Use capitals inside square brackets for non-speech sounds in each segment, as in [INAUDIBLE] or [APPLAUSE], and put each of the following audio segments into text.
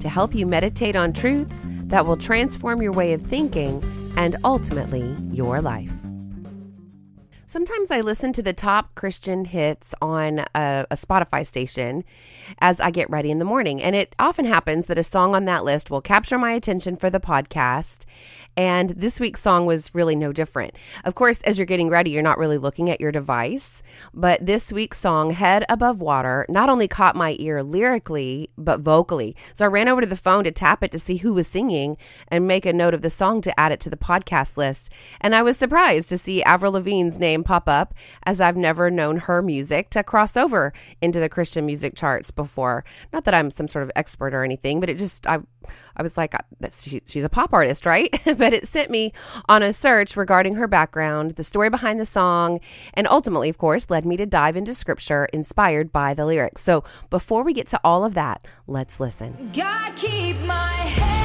to help you meditate on truths that will transform your way of thinking and ultimately your life. Sometimes I listen to the top Christian hits on a, a, Spotify station as I get ready in the morning. And it often happens that a song on that list will capture my attention for the podcast. And this week's song was really no different. Of course, as you're getting ready, you're not really looking at your device. But this week's song, Head Above Water, not only caught my ear lyrically, but vocally. So I ran over to the phone to tap it to see who was singing and make a note of the song to add it to the podcast list. And I was surprised to see Avril Lavigne's name pop up as I've never known her music to cross over into the Christian music charts before. Not that I'm some sort of expert or anything, but it just I I was like she, she's a pop artist, right? [LAUGHS] but it sent me on a search regarding her background, the story behind the song, and ultimately, of course, led me to dive into scripture inspired by the lyrics. So, before we get to all of that, let's listen. God keep my head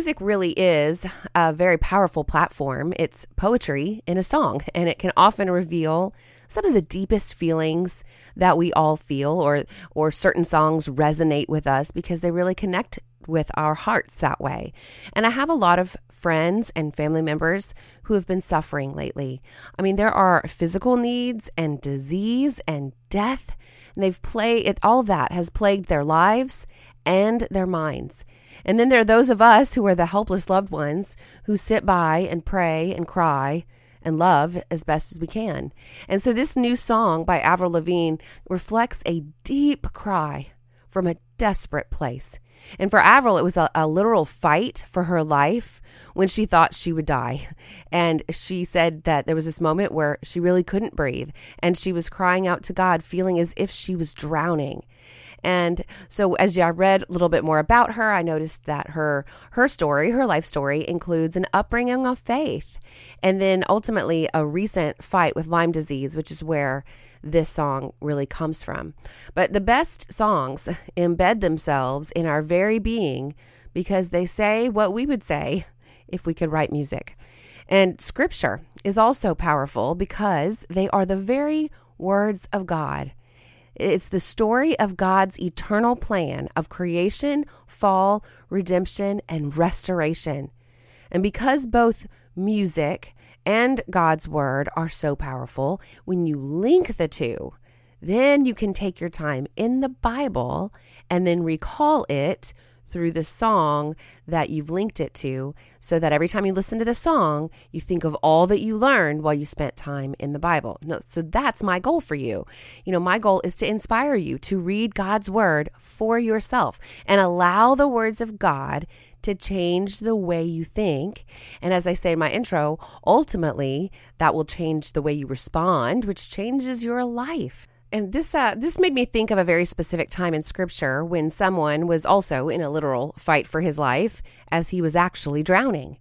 music really is a very powerful platform. It's poetry in a song, and it can often reveal some of the deepest feelings that we all feel, or or certain songs resonate with us because they really connect with our hearts that way. And I have a lot of friends and family members who have been suffering lately. I mean, there are physical needs and disease and death, and they've played. All that has plagued their lives and their minds. And then there are those of us who are the helpless loved ones who sit by and pray and cry and love as best as we can. And so this new song by Avril Lavigne reflects a deep cry from a desperate place. And for Avril, it was a, a, literal fight for her life when she thought she would die. And she said that there was this moment where she really couldn't breathe and she was crying out to God, feeling as if she was drowning. And so as I read a little bit more about her, I noticed that her her story, her life story includes an upbringing of faith and then ultimately a recent fight with Lyme disease, which is where this song really comes from. But the best songs embed themselves in our very being because they say what we would say if we could write music. And scripture is also powerful because they are the very words of God. It's the story of God's eternal plan of creation, fall, redemption, and restoration. And because both music and God's word are so powerful, when you link the two, then you can take your time in the Bible and then recall it through the song that you've linked it to so that every time you listen to the song, you think of all that you learned while you spent time in the Bible. No, so that's my goal for you. You know, my goal is to inspire you to read God's word for yourself and allow the words of God to change the way you think. And as I say in my intro, ultimately, that will change the way you respond, which changes your life. And this uh, this made me think of a very specific time in Scripture when someone was also in a literal fight for his life as he was actually drowning.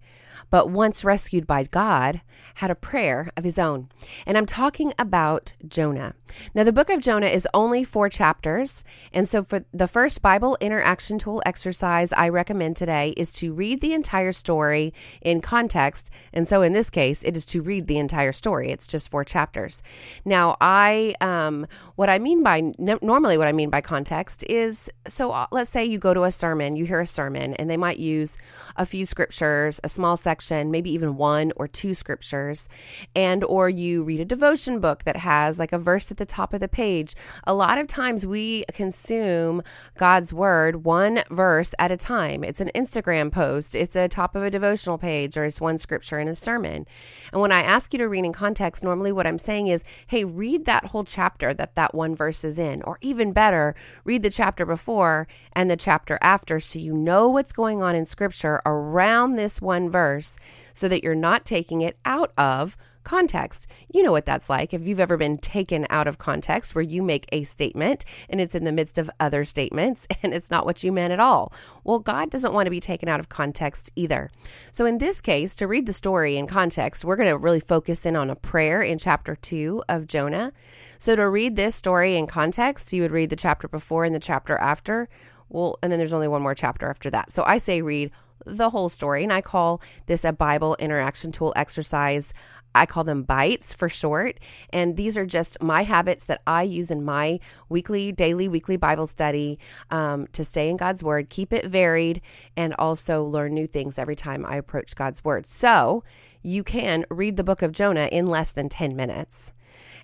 But once rescued by God, had a prayer of his own. And I'm talking about Jonah. Now, the book of Jonah is only four chapters. And so, for the first Bible interaction tool exercise I recommend today is to read the entire story in context. And so, in this case, it is to read the entire story. It's just four chapters. Now, I, um, what I mean by, normally, what I mean by context is so uh, let's say you go to a sermon, you hear a sermon, and they might use a few scriptures, a small section, maybe even one or two scriptures, and or you read a devotion book that has like a verse at the top of the page. A lot of times we consume God's word one verse at a time. It's an Instagram post, it's a top of a devotional page, or it's one scripture in a sermon. And when I ask you to read in context, normally what I'm saying is, hey, read that whole chapter that that one verse is in, or even better, read the chapter before and the chapter after so you know what's going on in scripture around this one verse so that you're not taking it out of context. You know what that's like. If you've ever been taken out of context where you make a statement and it's in the midst of other statements [LAUGHS] and it's not what you meant at all. Well, God doesn't want to be taken out of context either. So, in this case, to read the story in context, we're going to really focus in on a prayer in chapter two of Jonah. So, to read this story in context, you would read the chapter before and the chapter after. Well, and then there's only one more chapter after that. So I say read the whole story, and I call this a Bible interaction tool exercise. I call them bites for short. And these are just my habits that I use in my weekly, daily, weekly Bible study um, to stay in God's Word, keep it varied, and also learn new things every time I approach God's Word. So you can read the book of Jonah in less than 10 minutes.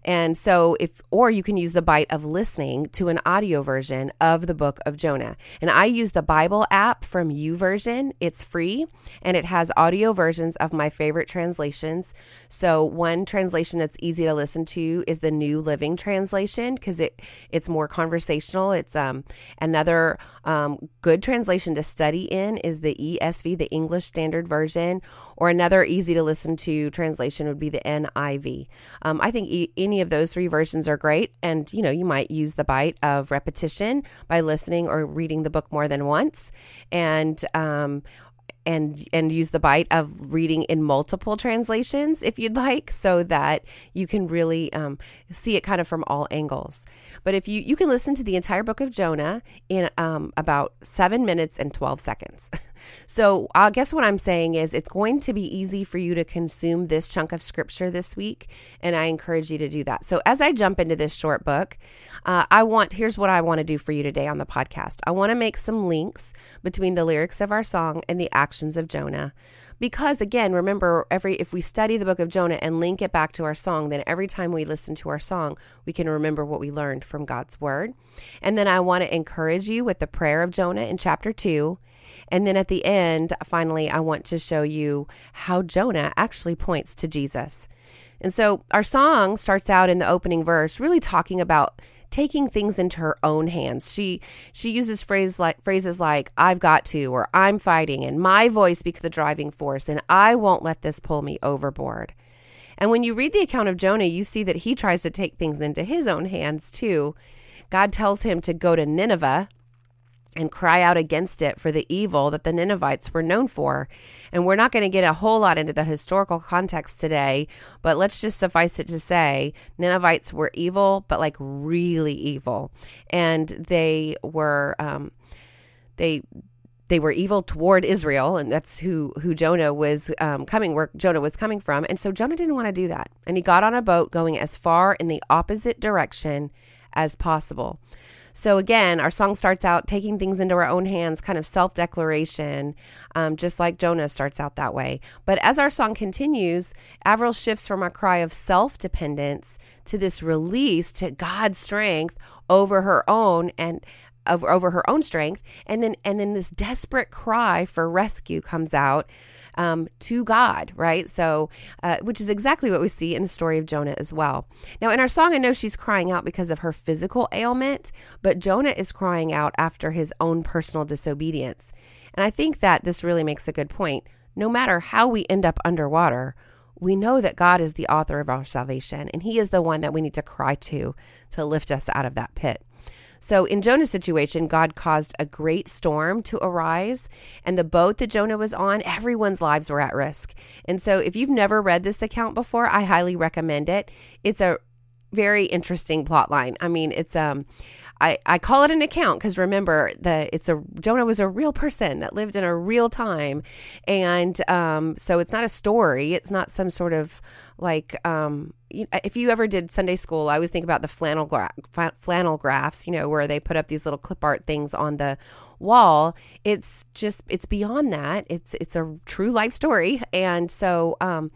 And so if or you can use the bite of listening to an audio version of the book of Jonah. And I use the Bible app from YouVersion. It's free and it has audio versions of my favorite translations. So one translation that's easy to listen to is the New Living Translation because it it's more conversational. It's um another um, good translation to study in is the ESV, the English Standard Version, or another easy to listen to translation would be the NIV. Um, I think e- any of those three versions are great. And, you know, you might use the bite of repetition by listening or reading the book more than once. And, um, and and use the bite of reading in multiple translations if you'd like so that you can really um, see it kind of from all angles. But if you you can listen to the entire book of jonah in um, about seven minutes and 12 seconds. [LAUGHS] So i guess what i'm saying is it's going to be easy for you to consume this chunk of scripture this week and i encourage you to do that. So as i jump into this short book uh, i want here's what i want to do for you today on the podcast. I want to make some links between the lyrics of our song and the actual actions of Jonah. Because again, remember every if we study the book of Jonah and link it back to our song, then every time we listen to our song, we can remember what we learned from God's word. And then I want to encourage you with the prayer of Jonah in chapter 2. And then at the end, finally, I want to show you how Jonah actually points to Jesus. And so our song starts out in the opening verse really talking about taking things into her own hands. She she uses phrase like phrases like I've got to or I'm fighting and my voice becomes the driving force and I won't let this pull me overboard. And when you read the account of Jonah, you see that he tries to take things into his own hands too. God tells him to go to Nineveh and cry out against it for the evil that the Ninevites were known for. And we're not going to get a whole lot into the historical context today, but let's just suffice it to say Ninevites were evil, but like really evil. And they were, um, they, they were evil toward Israel, and that's who who Jonah was um, coming, where Jonah was coming from, and so Jonah didn't want to do that, and he got on a boat going as far in the opposite direction as possible. So, again, our song starts out taking things into our own hands, kind of self declaration, um, just like Jonah starts out that way. But as our song continues, Avril shifts from a cry of self dependence to this release to God's strength over her own and over, over her own strength and then and then this desperate cry for rescue comes out um, to God, right? So, uh, which is exactly what we see in the story of Jonah as well. Now, in our song, I know she's crying out because of her physical ailment, but Jonah is crying out after his own personal disobedience. And I think that this really makes a good point. No matter how we end up underwater, we know that God is the author of our salvation, and He is the one that we need to cry to to lift us out of that pit. So, in Jonah's situation, God caused a great storm to arise, and the boat that Jonah was on, everyone's lives were at risk. And so, if you've never read this account before, I highly recommend it. It's a very interesting plot line. I mean, it's um I, I call it an account because remember that it's a Jonah was a real person that lived in a real time, and um, so it's not a story. It's not some sort of like um, if you ever did Sunday school, I always think about the flannel gra- flannel graphs, you know, where they put up these little clip art things on the wall. It's just it's beyond that. It's it's a true life story, and so. Um,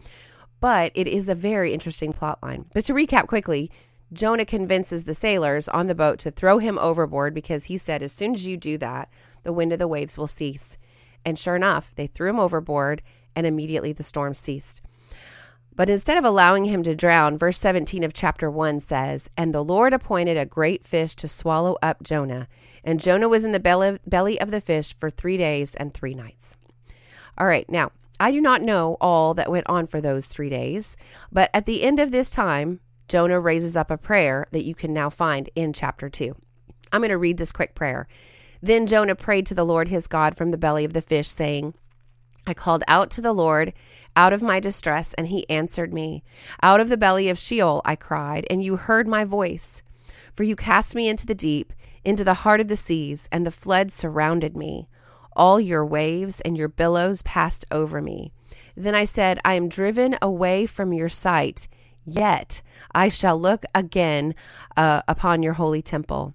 but it is a very interesting plot line. But to recap quickly, Jonah convinces the sailors on the boat to throw him overboard because he said, As soon as you do that, the wind of the waves will cease. And sure enough, they threw him overboard, and immediately the storm ceased. But instead of allowing him to drown, verse 17 of chapter 1 says, And the Lord appointed a great fish to swallow up Jonah. And Jonah was in the belly of the fish for three days and three nights. All right, now, I do not know all that went on for those three days, but at the end of this time, Jonah raises up a prayer that you can now find in chapter 2. I'm going to read this quick prayer. Then Jonah prayed to the Lord his God from the belly of the fish, saying, I called out to the Lord out of my distress, and he answered me. Out of the belly of Sheol I cried, and you heard my voice. For you cast me into the deep, into the heart of the seas, and the flood surrounded me. All your waves and your billows passed over me. Then I said, I am driven away from your sight. Yet I shall look again uh, upon your holy temple.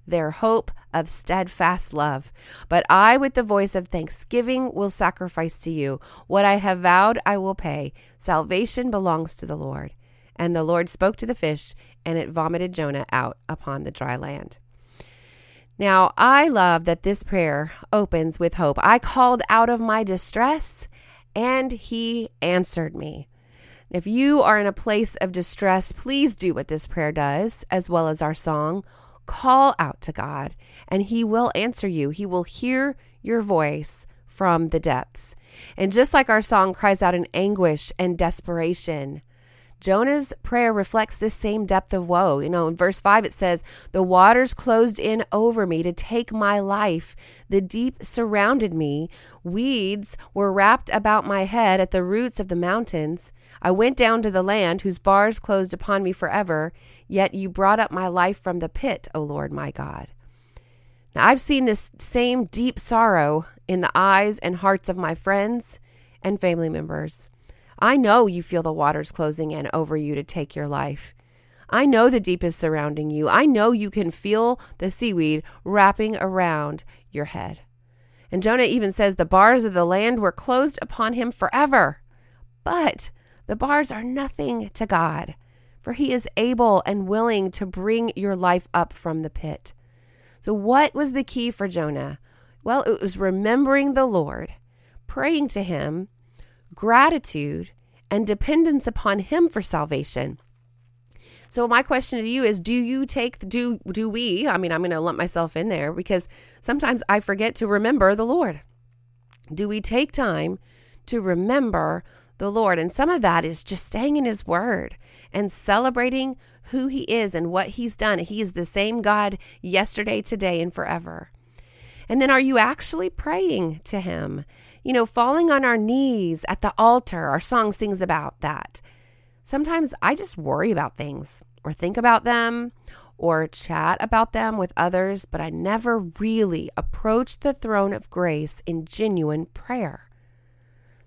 their hope of steadfast love. But I, with the voice of thanksgiving, will sacrifice to you. What I have vowed, I will pay. Salvation belongs to the Lord. And the Lord spoke to the fish, and it vomited Jonah out upon the dry land. Now, I love that this prayer opens with hope. I called out of my distress, and he answered me. If you are in a place of distress, please do what this prayer does, as well as our song. Call out to God, and He will answer you. He will hear your voice from the depths. And just like our song cries out in anguish and desperation, Jonah's prayer reflects this same depth of woe. You know, in verse 5, it says, The waters closed in over me to take my life. The deep surrounded me. Weeds were wrapped about my head at the roots of the mountains. I went down to the land whose bars closed upon me forever. Yet you brought up my life from the pit, O Lord my God. Now, I've seen this same deep sorrow in the eyes and hearts of my friends and family members. I know you feel the waters closing in over you to take your life. I know the deep is surrounding you. I know you can feel the seaweed wrapping around your head. And Jonah even says the bars of the land were closed upon him forever. But the bars are nothing to God, for he is able and willing to bring your life up from the pit. So, what was the key for Jonah? Well, it was remembering the Lord, praying to him, gratitude, and dependence upon Him for salvation. So my question to you is do you take do do we I mean I'm going to lump myself in there because sometimes I forget to remember the Lord. Do we take time to remember the Lord? And some of that is just staying in his word and celebrating who he is and what he's done. He is the same God yesterday, today and forever. And then are you actually praying to him? you know, falling on our knees at the altar. Our song sings about that. Sometimes I just worry about things or think about them or chat about them with others, but I never really approach the throne of grace in genuine prayer.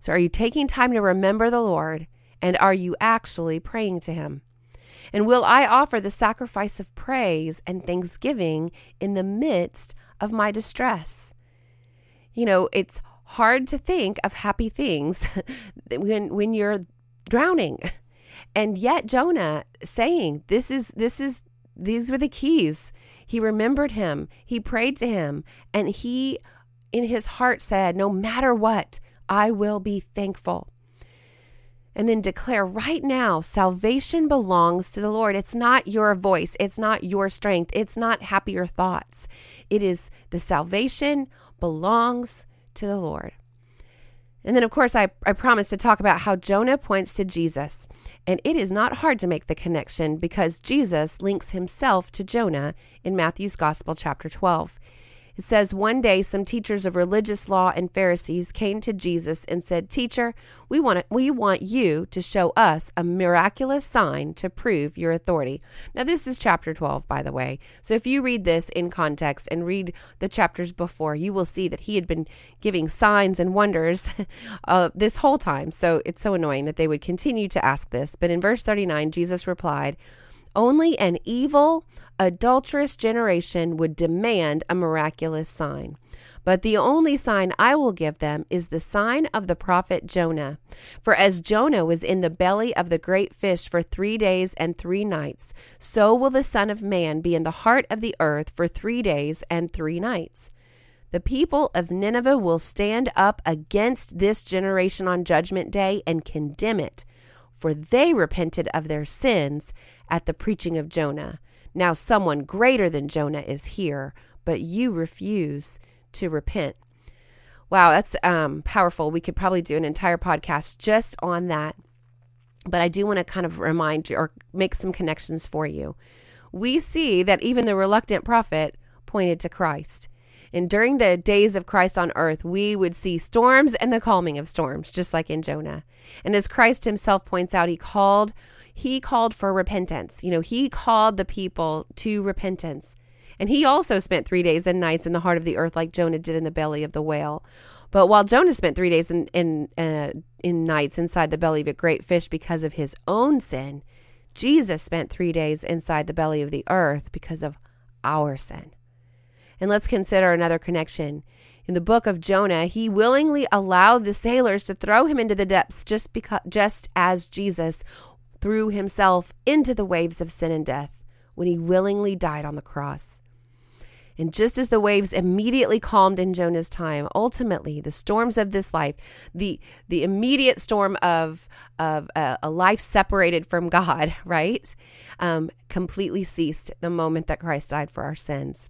So, are you taking time to remember the Lord and are you actually praying to Him? And will I offer the sacrifice of praise and thanksgiving in the midst of my distress? You know, it's hard to think of happy things [LAUGHS] when when you're drowning. And yet Jonah saying, this is this is these were the keys. He remembered him, he prayed to him, and he in his heart said, No matter what, I will be thankful. And then declare right now salvation belongs to the Lord. It's not your voice, it's not your strength, it's not happier thoughts. It is the salvation belongs to the Lord. And then, of course, I, I promised to talk about how Jonah points to Jesus. And it is not hard to make the connection because Jesus links himself to Jonah in Matthew's Gospel, chapter 12. It says, One day some teachers of religious law and Pharisees came to Jesus and said, Teacher, we want, we want you to show us a miraculous sign to prove your authority. Now, this is chapter 12, by the way. So if you read this in context and read the chapters before, you will see that he had been giving signs and wonders [LAUGHS] uh, this whole time. So it's so annoying that they would continue to ask this. But in verse 39, Jesus replied, only an evil, adulterous generation would demand a miraculous sign. But the only sign I will give them is the sign of the prophet Jonah. For as Jonah was in the belly of the great fish for three days and three nights, so will the Son of Man be in the heart of the earth for three days and three nights. The people of Nineveh will stand up against this generation on Judgment Day and condemn it for they repented of their sins at the preaching of Jonah. Now someone greater than Jonah is here, but you refuse to repent. Wow, that's um, powerful. We could probably do an entire podcast just on that. But I do want to kind of remind you or make some connections for you. We see that even the reluctant prophet pointed to Christ. And during the days of Christ on earth, we would see storms and the calming of storms, just like in Jonah. And as Christ himself points out, he called he called for repentance. You know, he called the people to repentance. And he also spent 3 days and nights in the heart of the earth like Jonah did in the belly of the whale. But while Jonah spent 3 days in in uh, in nights inside the belly of a great fish because of his own sin, Jesus spent 3 days inside the belly of the earth because of our sin. And let's consider another connection. In the book of Jonah, he willingly allowed the sailors to throw him into the depths just because just as Jesus threw himself into the waves of sin and death when he willingly died on the cross. And just as the waves immediately calmed in Jonah's time, ultimately the storms of this life, the the immediate storm of of a, a life separated from [LAUGHS] God, right, um, completely ceased the moment that Christ died for our sins.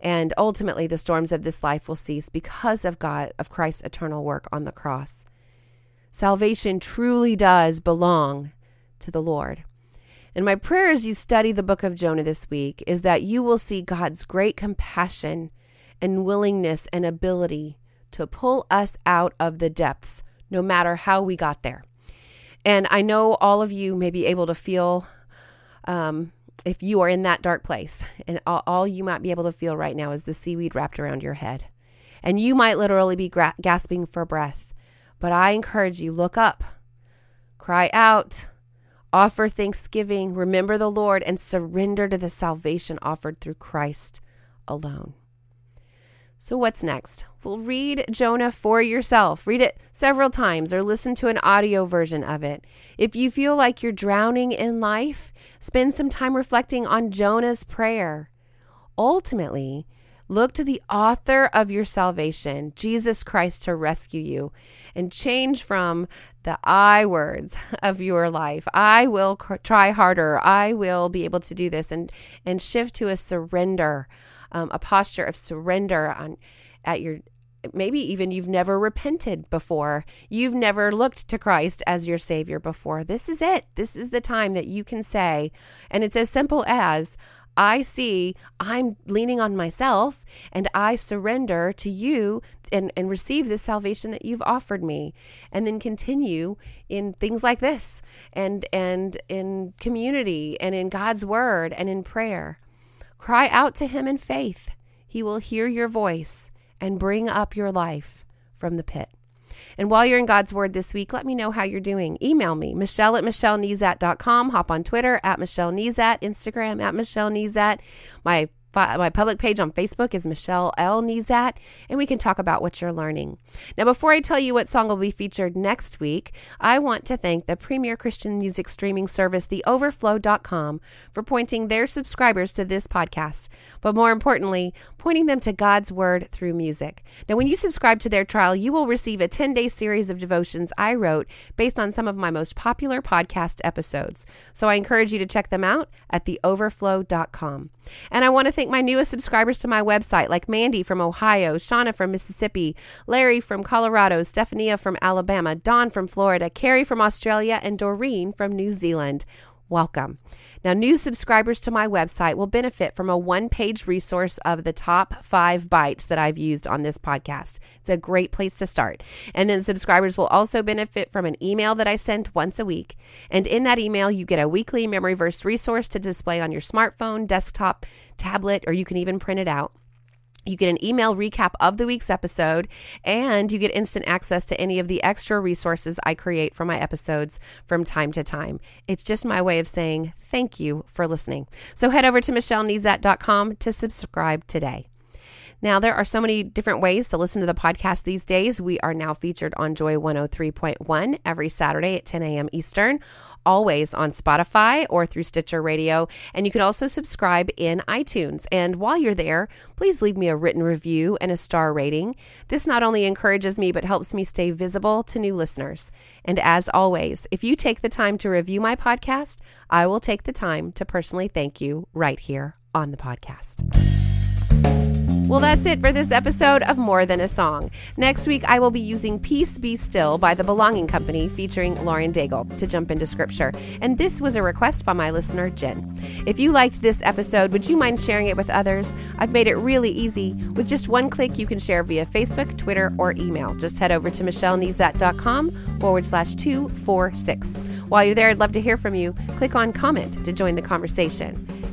And ultimately, the storms of this life will cease because of God, of Christ's eternal work on the cross. Salvation truly does belong to the Lord. And my prayer as you study the book of Jonah this week is that you will see God's great compassion and willingness and ability to pull us out of the depths, no matter how we got there. And I know all of you may be able to feel um, if you are in that dark place and all, all, you might be able to feel right now is the seaweed wrapped around your head. And you might literally be gra- gasping for breath. But i encourage you look up cry out offer thanksgiving remember the lord and surrender to the salvation offered through christ alone. So, what's next? Well, read Jonah for yourself. Read it several times or listen to an audio version of it. If you feel like you're drowning in life, spend some time reflecting on Jonah's prayer. Ultimately, look to the author of your salvation, Jesus Christ, to rescue you and change from the I words [LAUGHS] of your life. I will try harder. I will be able to do this and and shift to a surrender um, a posture of surrender on at your maybe even you've never repented before. You've never looked to Christ as your Savior before. This is it. This is the time that you can say, and it's as simple as, I see I'm leaning on myself and I surrender to you and, and receive this salvation that you've offered me. And then continue in things like this and and in community and in God's word and in prayer. Cry out to him in faith. He will hear your voice and bring up your life from the pit. And while you're in God's Word this week, let me know how you're doing. Email me, Michelle at MichelleNezat.com. Hop on Twitter at Michelle Nezat, Instagram at Michelle Nezat. My My public page on Facebook is Michelle L. Nezat, and we can talk about what you're learning. Now, before I tell you what song will be featured next week, I want to thank the premier Christian music streaming service, theoverflow.com, for pointing their subscribers to this podcast, but more importantly, pointing them to God's Word through music. Now, when you subscribe to their trial, you will receive a 10 day series of devotions I wrote based on some of my most popular podcast episodes. So I encourage you to check them out at theoverflow.com. And I want to thank my newest subscribers to my website, like Mandy from Ohio, Shauna from Mississippi, Larry from Colorado, Stephania from Alabama, Dawn from Florida, Carrie from Australia, and Doreen from New Zealand welcome. Now, new subscribers to my website will benefit from a one page resource of the top five bites that I've used on this podcast. It's a great place to start. And then subscribers will also benefit from an email that I send once a week. And in that email, you get a weekly memory verse resource to display on your smartphone, desktop, tablet, or you can even print it out. You get an email recap of the week's episode, and you get instant access to any of the extra resources I create for my episodes from time to time. It's just my way of saying thank you for listening. So head over to michellenezat.com to subscribe today. Now, there are so many different ways to listen to the podcast these days. We are now featured on Joy 103.1 every Saturday at 10 a.m. Eastern, always on Spotify or through Stitcher Radio. And you can also subscribe in iTunes. And while you're there, please leave me a written review and a star rating. This not only encourages me, but helps me stay visible to new listeners. And as always, if you take the time to review my podcast, I will take the time to personally thank you right here on the podcast. Well, that's it for this episode of More Than a Song. Next week, I will be using Peace Be Still by The Belonging Company featuring Lauren Daigle to jump into scripture. And this was a request by my listener, Jen. If you liked this episode, would you mind sharing it with others? I've made it really easy. With just one click, you can share via Facebook, Twitter, or email. Just head over to michellenezat.com forward slash 246. While you're there, I'd love to hear from you. Click on comment to join the conversation.